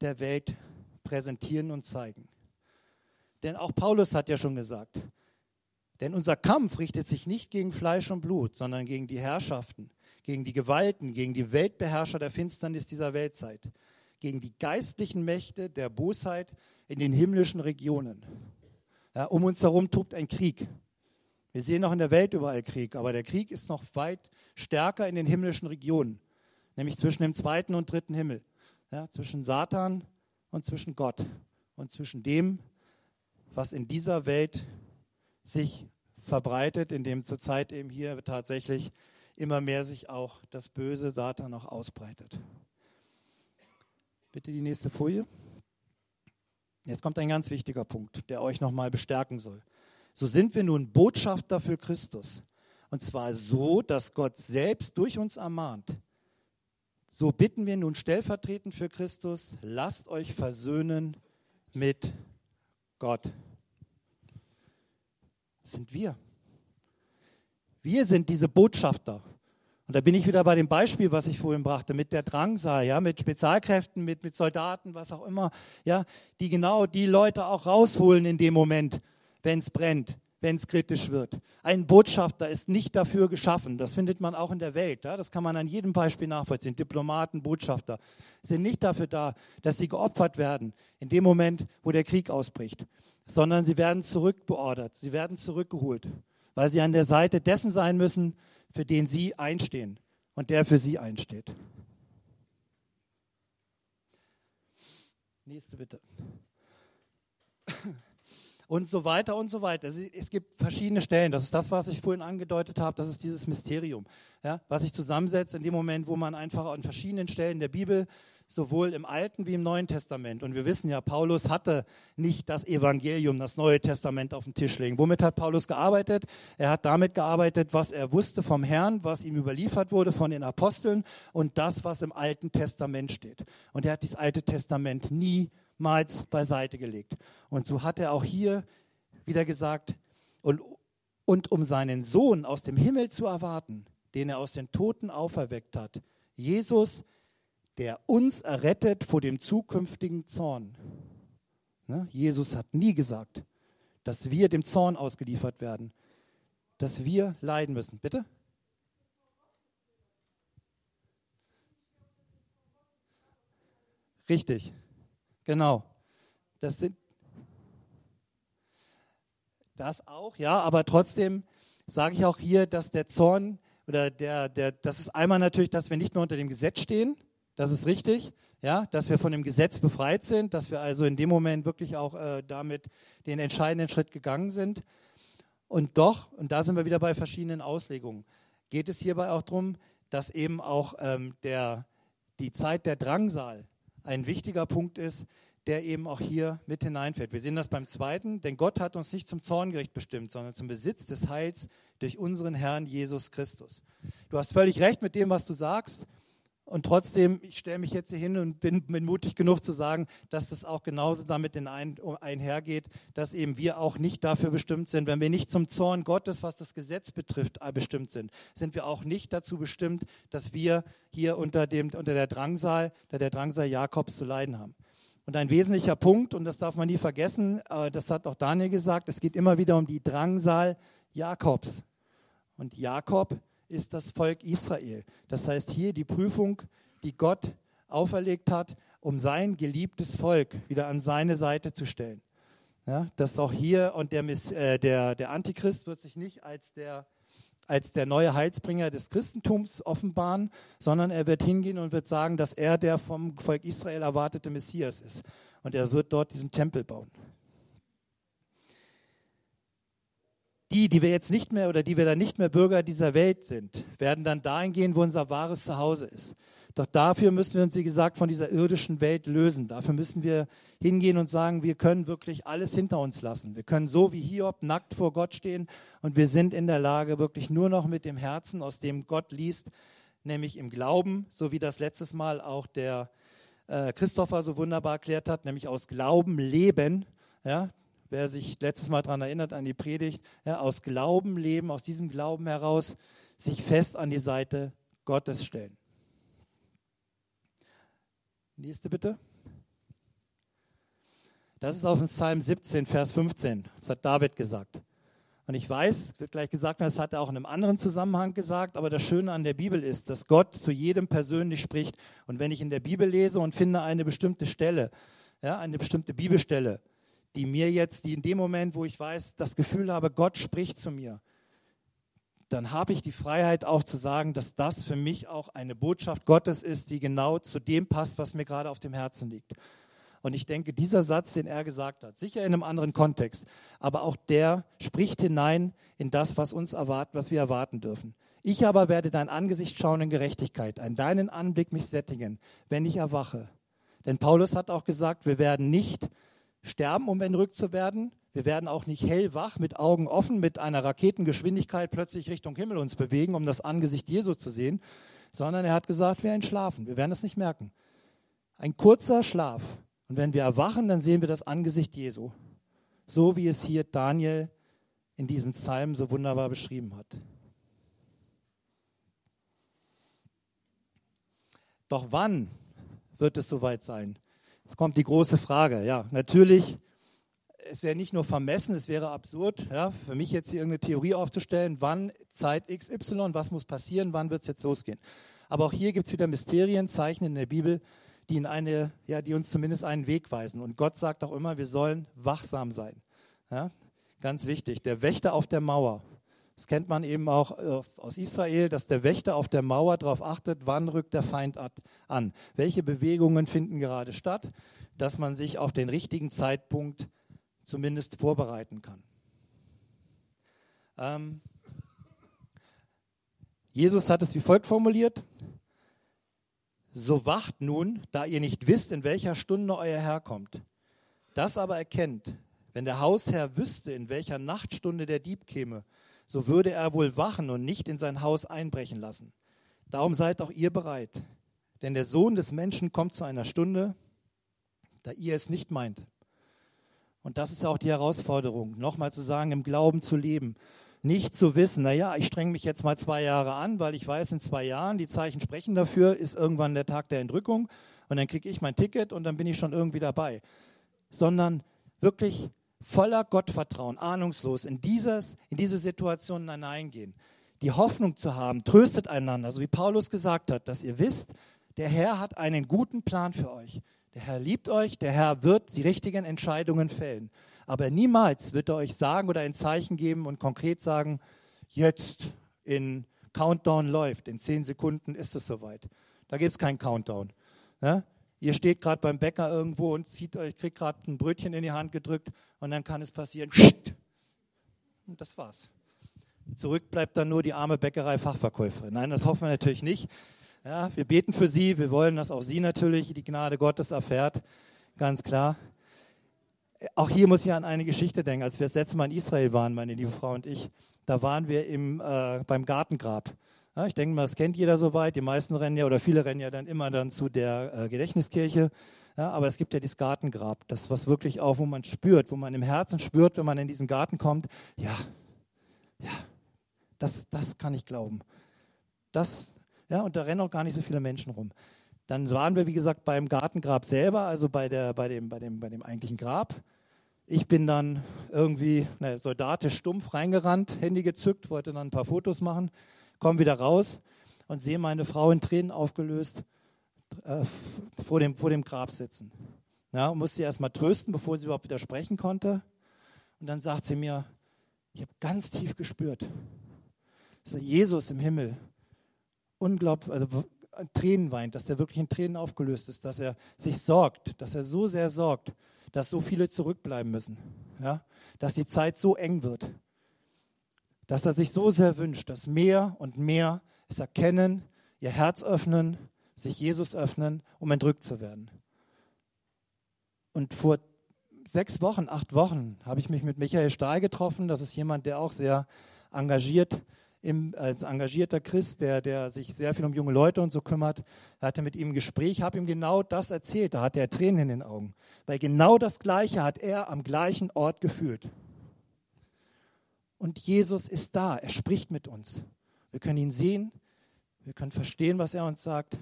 der Welt präsentieren und zeigen. Denn auch Paulus hat ja schon gesagt, denn unser Kampf richtet sich nicht gegen Fleisch und Blut, sondern gegen die Herrschaften, gegen die Gewalten, gegen die Weltbeherrscher der Finsternis dieser Weltzeit, gegen die geistlichen Mächte der Bosheit in den himmlischen Regionen. Ja, um uns herum tobt ein Krieg. Wir sehen noch in der Welt überall Krieg, aber der Krieg ist noch weit stärker in den himmlischen Regionen, nämlich zwischen dem zweiten und dritten Himmel, ja, zwischen Satan und zwischen Gott und zwischen dem, was in dieser Welt sich verbreitet, in dem zurzeit eben hier tatsächlich immer mehr sich auch das böse Satan noch ausbreitet. Bitte die nächste Folie. Jetzt kommt ein ganz wichtiger Punkt, der euch nochmal bestärken soll. So sind wir nun Botschafter für Christus. Und zwar so, dass Gott selbst durch uns ermahnt. So bitten wir nun stellvertretend für Christus, lasst euch versöhnen mit Gott. Das sind wir. Wir sind diese Botschafter. Und da bin ich wieder bei dem Beispiel, was ich vorhin brachte, mit der Drangsal, ja, mit Spezialkräften, mit, mit Soldaten, was auch immer, ja, die genau die Leute auch rausholen in dem Moment, wenn es brennt, wenn es kritisch wird. Ein Botschafter ist nicht dafür geschaffen. Das findet man auch in der Welt. Ja? Das kann man an jedem Beispiel nachvollziehen. Diplomaten, Botschafter sind nicht dafür da, dass sie geopfert werden in dem Moment, wo der Krieg ausbricht, sondern sie werden zurückbeordert, sie werden zurückgeholt, weil sie an der Seite dessen sein müssen, für den sie einstehen und der für sie einsteht. Nächste bitte. Und so weiter und so weiter. Es gibt verschiedene Stellen. Das ist das, was ich vorhin angedeutet habe. Das ist dieses Mysterium, ja, was sich zusammensetzt in dem Moment, wo man einfach an verschiedenen Stellen der Bibel sowohl im Alten wie im Neuen Testament. Und wir wissen ja, Paulus hatte nicht das Evangelium, das Neue Testament auf dem Tisch legen. Womit hat Paulus gearbeitet? Er hat damit gearbeitet, was er wusste vom Herrn, was ihm überliefert wurde von den Aposteln und das, was im Alten Testament steht. Und er hat dieses Alte Testament niemals beiseite gelegt. Und so hat er auch hier wieder gesagt, und, und um seinen Sohn aus dem Himmel zu erwarten, den er aus den Toten auferweckt hat, Jesus, der uns errettet vor dem zukünftigen Zorn. Ne? Jesus hat nie gesagt, dass wir dem Zorn ausgeliefert werden, dass wir leiden müssen. Bitte? Richtig, genau. Das sind das auch, ja, aber trotzdem sage ich auch hier, dass der Zorn oder der, der, das ist einmal natürlich, dass wir nicht mehr unter dem Gesetz stehen, das ist richtig, ja, dass wir von dem Gesetz befreit sind, dass wir also in dem Moment wirklich auch äh, damit den entscheidenden Schritt gegangen sind. Und doch, und da sind wir wieder bei verschiedenen Auslegungen, geht es hierbei auch darum, dass eben auch ähm, der, die Zeit der Drangsal ein wichtiger Punkt ist, der eben auch hier mit hineinfällt. Wir sehen das beim zweiten, denn Gott hat uns nicht zum Zorngericht bestimmt, sondern zum Besitz des Heils durch unseren Herrn Jesus Christus. Du hast völlig recht mit dem, was du sagst. Und trotzdem, ich stelle mich jetzt hier hin und bin, bin, mutig genug zu sagen, dass das auch genauso damit ein, einhergeht, dass eben wir auch nicht dafür bestimmt sind. Wenn wir nicht zum Zorn Gottes, was das Gesetz betrifft, äh, bestimmt sind, sind wir auch nicht dazu bestimmt, dass wir hier unter, dem, unter der Drangsal, unter der Drangsal Jakobs zu leiden haben. Und ein wesentlicher Punkt, und das darf man nie vergessen, äh, das hat auch Daniel gesagt, es geht immer wieder um die Drangsal Jakobs. Und Jakob ist das Volk Israel. Das heißt hier die Prüfung, die Gott auferlegt hat, um sein geliebtes Volk wieder an seine Seite zu stellen. Ja, das auch hier und der, äh, der, der Antichrist wird sich nicht als der, als der neue Heilsbringer des Christentums offenbaren, sondern er wird hingehen und wird sagen, dass er der vom Volk Israel erwartete Messias ist. Und er wird dort diesen Tempel bauen. Die, die wir jetzt nicht mehr oder die wir dann nicht mehr Bürger dieser Welt sind, werden dann dahin gehen, wo unser wahres Zuhause ist. Doch dafür müssen wir uns, wie gesagt, von dieser irdischen Welt lösen. Dafür müssen wir hingehen und sagen, wir können wirklich alles hinter uns lassen. Wir können so wie Hiob nackt vor Gott stehen und wir sind in der Lage, wirklich nur noch mit dem Herzen, aus dem Gott liest, nämlich im Glauben, so wie das letztes Mal auch der äh, Christopher so wunderbar erklärt hat, nämlich aus Glauben leben. Ja, wer sich letztes Mal daran erinnert, an die Predigt, ja, aus Glauben leben, aus diesem Glauben heraus sich fest an die Seite Gottes stellen. Nächste bitte. Das ist auf Psalm 17, Vers 15. Das hat David gesagt. Und ich weiß, wird gleich gesagt, das hat er auch in einem anderen Zusammenhang gesagt, aber das Schöne an der Bibel ist, dass Gott zu jedem persönlich spricht. Und wenn ich in der Bibel lese und finde eine bestimmte Stelle, ja, eine bestimmte Bibelstelle, die mir jetzt, die in dem Moment, wo ich weiß, das Gefühl habe, Gott spricht zu mir, dann habe ich die Freiheit auch zu sagen, dass das für mich auch eine Botschaft Gottes ist, die genau zu dem passt, was mir gerade auf dem Herzen liegt. Und ich denke, dieser Satz, den er gesagt hat, sicher in einem anderen Kontext, aber auch der spricht hinein in das, was uns erwartet, was wir erwarten dürfen. Ich aber werde dein Angesicht schauen in Gerechtigkeit, an deinen Anblick mich sättigen, wenn ich erwache. Denn Paulus hat auch gesagt, wir werden nicht sterben, um entrückt zu werden. Wir werden auch nicht hellwach, mit Augen offen, mit einer Raketengeschwindigkeit plötzlich Richtung Himmel uns bewegen, um das Angesicht Jesu zu sehen, sondern er hat gesagt, wir entschlafen. Wir werden es nicht merken. Ein kurzer Schlaf. Und wenn wir erwachen, dann sehen wir das Angesicht Jesu. So wie es hier Daniel in diesem Psalm so wunderbar beschrieben hat. Doch wann wird es soweit sein? Jetzt kommt die große Frage. Ja, natürlich, es wäre nicht nur vermessen, es wäre absurd, ja, für mich jetzt hier irgendeine Theorie aufzustellen, wann Zeit XY, was muss passieren, wann wird es jetzt losgehen. Aber auch hier gibt es wieder Mysterien, Zeichen in der Bibel, die, in eine, ja, die uns zumindest einen Weg weisen. Und Gott sagt auch immer, wir sollen wachsam sein. Ja, ganz wichtig, der Wächter auf der Mauer. Das kennt man eben auch aus, aus Israel, dass der Wächter auf der Mauer darauf achtet, wann rückt der Feind an. Welche Bewegungen finden gerade statt, dass man sich auf den richtigen Zeitpunkt zumindest vorbereiten kann. Ähm, Jesus hat es wie folgt formuliert. So wacht nun, da ihr nicht wisst, in welcher Stunde euer Herr kommt. Das aber erkennt, wenn der Hausherr wüsste, in welcher Nachtstunde der Dieb käme, so würde er wohl wachen und nicht in sein Haus einbrechen lassen. Darum seid auch ihr bereit, denn der Sohn des Menschen kommt zu einer Stunde, da ihr es nicht meint. Und das ist auch die Herausforderung, nochmal zu sagen, im Glauben zu leben. Nicht zu wissen, naja, ich strenge mich jetzt mal zwei Jahre an, weil ich weiß, in zwei Jahren, die Zeichen sprechen dafür, ist irgendwann der Tag der Entrückung und dann kriege ich mein Ticket und dann bin ich schon irgendwie dabei. Sondern wirklich voller Gottvertrauen, ahnungslos in, dieses, in diese Situation hineingehen. Die Hoffnung zu haben, tröstet einander, so wie Paulus gesagt hat, dass ihr wisst, der Herr hat einen guten Plan für euch. Der Herr liebt euch, der Herr wird die richtigen Entscheidungen fällen. Aber niemals wird er euch sagen oder ein Zeichen geben und konkret sagen, jetzt in Countdown läuft, in zehn Sekunden ist es soweit. Da gibt es keinen Countdown. Ja? Ihr steht gerade beim Bäcker irgendwo und zieht euch, kriegt gerade ein Brötchen in die Hand gedrückt und dann kann es passieren. Und das war's. Zurück bleibt dann nur die arme Bäckerei-Fachverkäuferin. Nein, das hoffen wir natürlich nicht. Ja, wir beten für sie, wir wollen, dass auch sie natürlich die Gnade Gottes erfährt, ganz klar. Auch hier muss ich an eine Geschichte denken. Als wir das letzte Mal in Israel waren, meine liebe Frau und ich, da waren wir im, äh, beim Gartengrab. Ja, ich denke mal, das kennt jeder soweit. Die meisten rennen ja oder viele rennen ja dann immer dann zu der äh, Gedächtniskirche. Ja, aber es gibt ja dieses Gartengrab, das was wirklich auch, wo man spürt, wo man im Herzen spürt, wenn man in diesen Garten kommt. Ja, ja, das, das kann ich glauben. Das, ja, und da rennen auch gar nicht so viele Menschen rum. Dann waren wir, wie gesagt, beim Gartengrab selber, also bei, der, bei, dem, bei, dem, bei dem eigentlichen Grab. Ich bin dann irgendwie ne, soldatisch stumpf reingerannt, Handy gezückt, wollte dann ein paar Fotos machen, komme wieder raus und sehe meine Frau in Tränen aufgelöst äh, vor, dem, vor dem Grab sitzen. Ja, und musste sie erst mal trösten, bevor sie überhaupt wieder sprechen konnte. Und dann sagt sie mir, ich habe ganz tief gespürt, dass Jesus im Himmel unglaublich, also Tränen weint, dass er wirklich in Tränen aufgelöst ist, dass er sich sorgt, dass er so sehr sorgt, dass so viele zurückbleiben müssen, ja? dass die Zeit so eng wird, dass er sich so sehr wünscht, dass mehr und mehr es erkennen, ihr Herz öffnen, sich Jesus öffnen, um entrückt zu werden. Und vor sechs Wochen, acht Wochen habe ich mich mit Michael Stahl getroffen. Das ist jemand, der auch sehr engagiert im, als engagierter Christ, der, der sich sehr viel um junge Leute und so kümmert, er hatte mit ihm ein Gespräch, habe ihm genau das erzählt. Da hatte er Tränen in den Augen. Weil genau das Gleiche hat er am gleichen Ort gefühlt. Und Jesus ist da, er spricht mit uns. Wir können ihn sehen, wir können verstehen, was er uns sagt,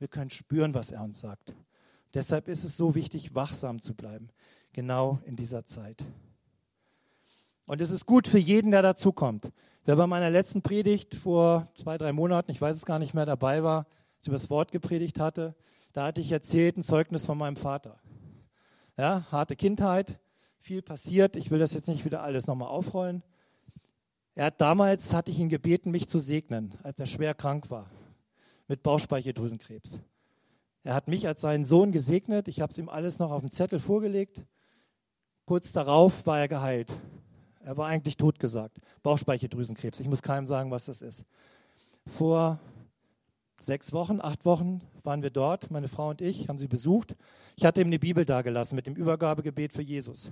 wir können spüren, was er uns sagt. Deshalb ist es so wichtig, wachsam zu bleiben, genau in dieser Zeit. Und es ist gut für jeden, der dazukommt. Wer bei meiner letzten Predigt vor zwei, drei Monaten, ich weiß es gar nicht mehr, dabei war, als ich über das Wort gepredigt hatte, da hatte ich erzählt ein Zeugnis von meinem Vater. Ja, harte Kindheit, viel passiert. Ich will das jetzt nicht wieder alles nochmal aufrollen. Er hat damals, hatte ich ihn gebeten, mich zu segnen, als er schwer krank war, mit Bauchspeicheldrüsenkrebs. Er hat mich als seinen Sohn gesegnet. Ich habe es ihm alles noch auf dem Zettel vorgelegt. Kurz darauf war er geheilt. Er war eigentlich totgesagt. Bauchspeicheldrüsenkrebs. Ich muss keinem sagen, was das ist. Vor sechs Wochen, acht Wochen waren wir dort, meine Frau und ich, haben sie besucht. Ich hatte ihm eine Bibel dagelassen mit dem Übergabegebet für Jesus.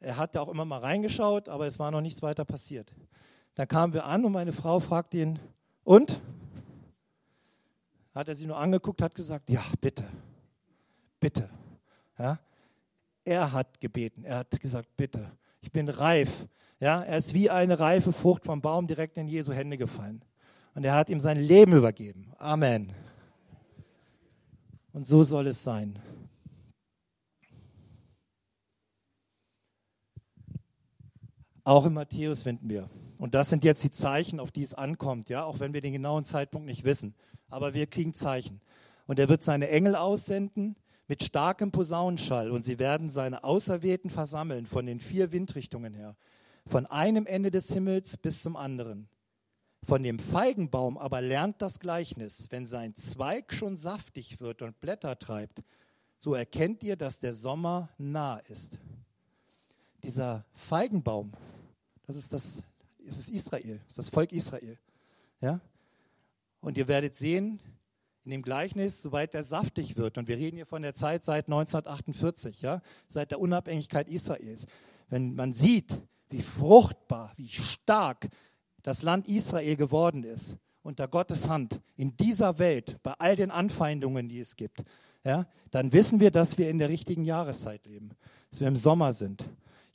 Er hatte auch immer mal reingeschaut, aber es war noch nichts weiter passiert. Dann kamen wir an und meine Frau fragte ihn, und? Hat er sie nur angeguckt, hat gesagt, ja, bitte, bitte. Ja? Er hat gebeten, er hat gesagt, bitte ich bin reif. Ja, er ist wie eine reife Frucht vom Baum direkt in Jesu Hände gefallen. Und er hat ihm sein Leben übergeben. Amen. Und so soll es sein. Auch in Matthäus finden wir. Und das sind jetzt die Zeichen, auf die es ankommt, ja, auch wenn wir den genauen Zeitpunkt nicht wissen. Aber wir kriegen Zeichen. Und er wird seine Engel aussenden mit starkem Posaunenschall und sie werden seine Auserwählten versammeln von den vier Windrichtungen her, von einem Ende des Himmels bis zum anderen. Von dem Feigenbaum aber lernt das Gleichnis, wenn sein Zweig schon saftig wird und Blätter treibt, so erkennt ihr, dass der Sommer nah ist. Dieser Feigenbaum, das ist das, das ist Israel, das ist das Volk Israel. Ja? Und ihr werdet sehen, in dem Gleichnis, soweit er saftig wird, und wir reden hier von der Zeit seit 1948, ja, seit der Unabhängigkeit Israels, wenn man sieht, wie fruchtbar, wie stark das Land Israel geworden ist, unter Gottes Hand, in dieser Welt, bei all den Anfeindungen, die es gibt, ja, dann wissen wir, dass wir in der richtigen Jahreszeit leben, dass wir im Sommer sind.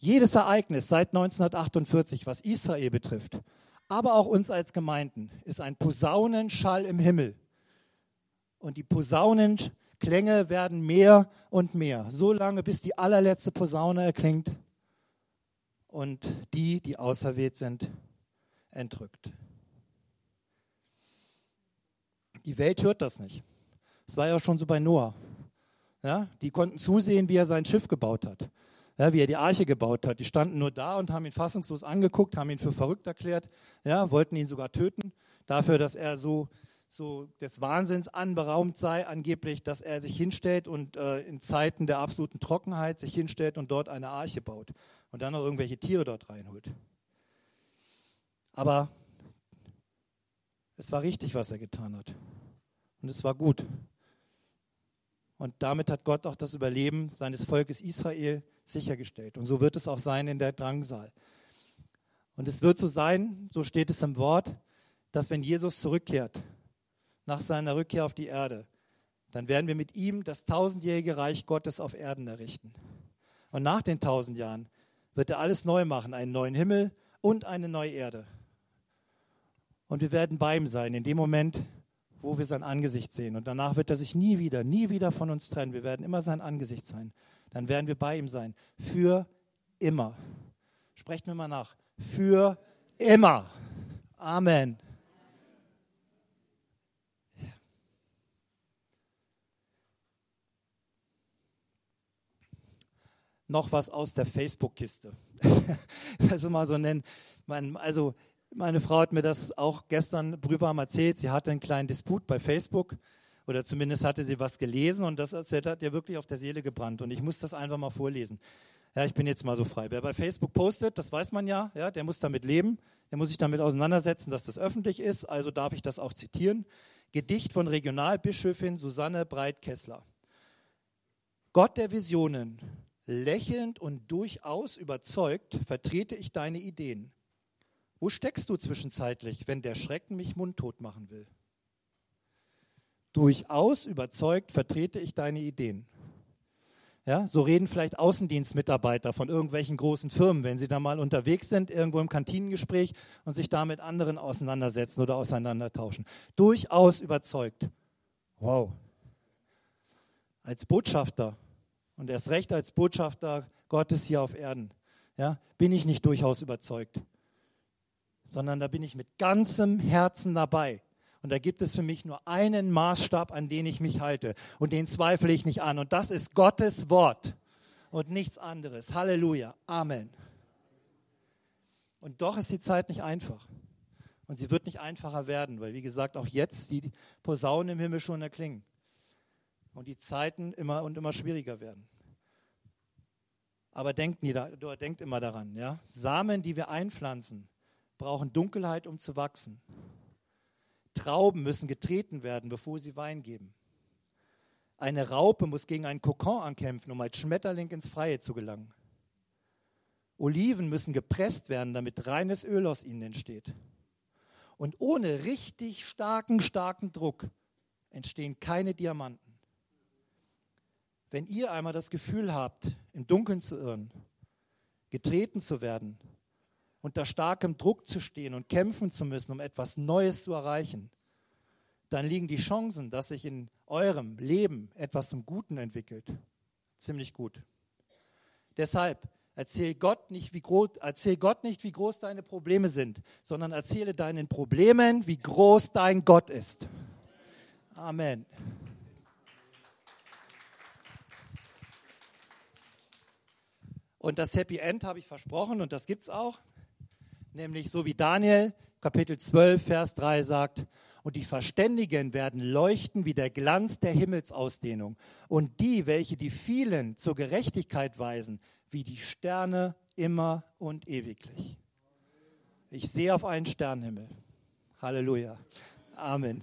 Jedes Ereignis seit 1948, was Israel betrifft, aber auch uns als Gemeinden, ist ein Posaunenschall im Himmel und die Posaunenklänge werden mehr und mehr, so lange bis die allerletzte Posaune erklingt und die, die auserwählt sind, entrückt. Die Welt hört das nicht. Das war ja schon so bei Noah. Ja, die konnten zusehen, wie er sein Schiff gebaut hat, ja, wie er die Arche gebaut hat. Die standen nur da und haben ihn fassungslos angeguckt, haben ihn für verrückt erklärt, ja, wollten ihn sogar töten, dafür, dass er so so des Wahnsinns anberaumt sei, angeblich, dass er sich hinstellt und äh, in Zeiten der absoluten Trockenheit sich hinstellt und dort eine Arche baut und dann noch irgendwelche Tiere dort reinholt. Aber es war richtig, was er getan hat. Und es war gut. Und damit hat Gott auch das Überleben seines Volkes Israel sichergestellt. Und so wird es auch sein in der Drangsal. Und es wird so sein, so steht es im Wort, dass wenn Jesus zurückkehrt, nach seiner Rückkehr auf die Erde, dann werden wir mit ihm das tausendjährige Reich Gottes auf Erden errichten. Und nach den tausend Jahren wird er alles neu machen, einen neuen Himmel und eine neue Erde. Und wir werden bei ihm sein, in dem Moment, wo wir sein Angesicht sehen. Und danach wird er sich nie wieder, nie wieder von uns trennen. Wir werden immer sein Angesicht sein. Dann werden wir bei ihm sein. Für immer. Sprecht mir mal nach. Für immer. Amen. noch was aus der Facebook-Kiste. also mal so nennen. Man, also meine Frau hat mir das auch gestern brühwarm erzählt. Sie hatte einen kleinen Disput bei Facebook oder zumindest hatte sie was gelesen und das hat ihr wirklich auf der Seele gebrannt. Und ich muss das einfach mal vorlesen. Ja, ich bin jetzt mal so frei. Wer bei Facebook postet, das weiß man ja, ja, der muss damit leben, der muss sich damit auseinandersetzen, dass das öffentlich ist. Also darf ich das auch zitieren. Gedicht von Regionalbischöfin Susanne Breit-Kessler. Gott der Visionen, Lächelnd und durchaus überzeugt vertrete ich deine Ideen. Wo steckst du zwischenzeitlich, wenn der Schrecken mich mundtot machen will? Durchaus überzeugt vertrete ich deine Ideen. Ja, so reden vielleicht Außendienstmitarbeiter von irgendwelchen großen Firmen, wenn sie da mal unterwegs sind, irgendwo im Kantinengespräch und sich da mit anderen auseinandersetzen oder auseinandertauschen. Durchaus überzeugt. Wow. Als Botschafter und erst recht als Botschafter Gottes hier auf Erden, ja, bin ich nicht durchaus überzeugt, sondern da bin ich mit ganzem Herzen dabei. Und da gibt es für mich nur einen Maßstab, an den ich mich halte. Und den zweifle ich nicht an. Und das ist Gottes Wort und nichts anderes. Halleluja. Amen. Und doch ist die Zeit nicht einfach. Und sie wird nicht einfacher werden, weil, wie gesagt, auch jetzt die Posaunen im Himmel schon erklingen und die Zeiten immer und immer schwieriger werden. Aber denkt, nie, denkt immer daran, ja? Samen, die wir einpflanzen, brauchen Dunkelheit, um zu wachsen. Trauben müssen getreten werden, bevor sie Wein geben. Eine Raupe muss gegen einen Kokon ankämpfen, um als Schmetterling ins Freie zu gelangen. Oliven müssen gepresst werden, damit reines Öl aus ihnen entsteht. Und ohne richtig starken, starken Druck entstehen keine Diamanten. Wenn ihr einmal das Gefühl habt, im Dunkeln zu irren, getreten zu werden, unter starkem Druck zu stehen und kämpfen zu müssen, um etwas Neues zu erreichen, dann liegen die Chancen, dass sich in eurem Leben etwas zum Guten entwickelt, ziemlich gut. Deshalb erzähl Gott nicht, wie groß, erzähl Gott nicht, wie groß deine Probleme sind, sondern erzähle deinen Problemen, wie groß dein Gott ist. Amen. Und das Happy End habe ich versprochen und das gibt es auch. Nämlich so wie Daniel Kapitel 12, Vers 3 sagt, und die Verständigen werden leuchten wie der Glanz der Himmelsausdehnung. Und die, welche die vielen zur Gerechtigkeit weisen, wie die Sterne immer und ewiglich. Ich sehe auf einen Sternenhimmel. Halleluja. Amen.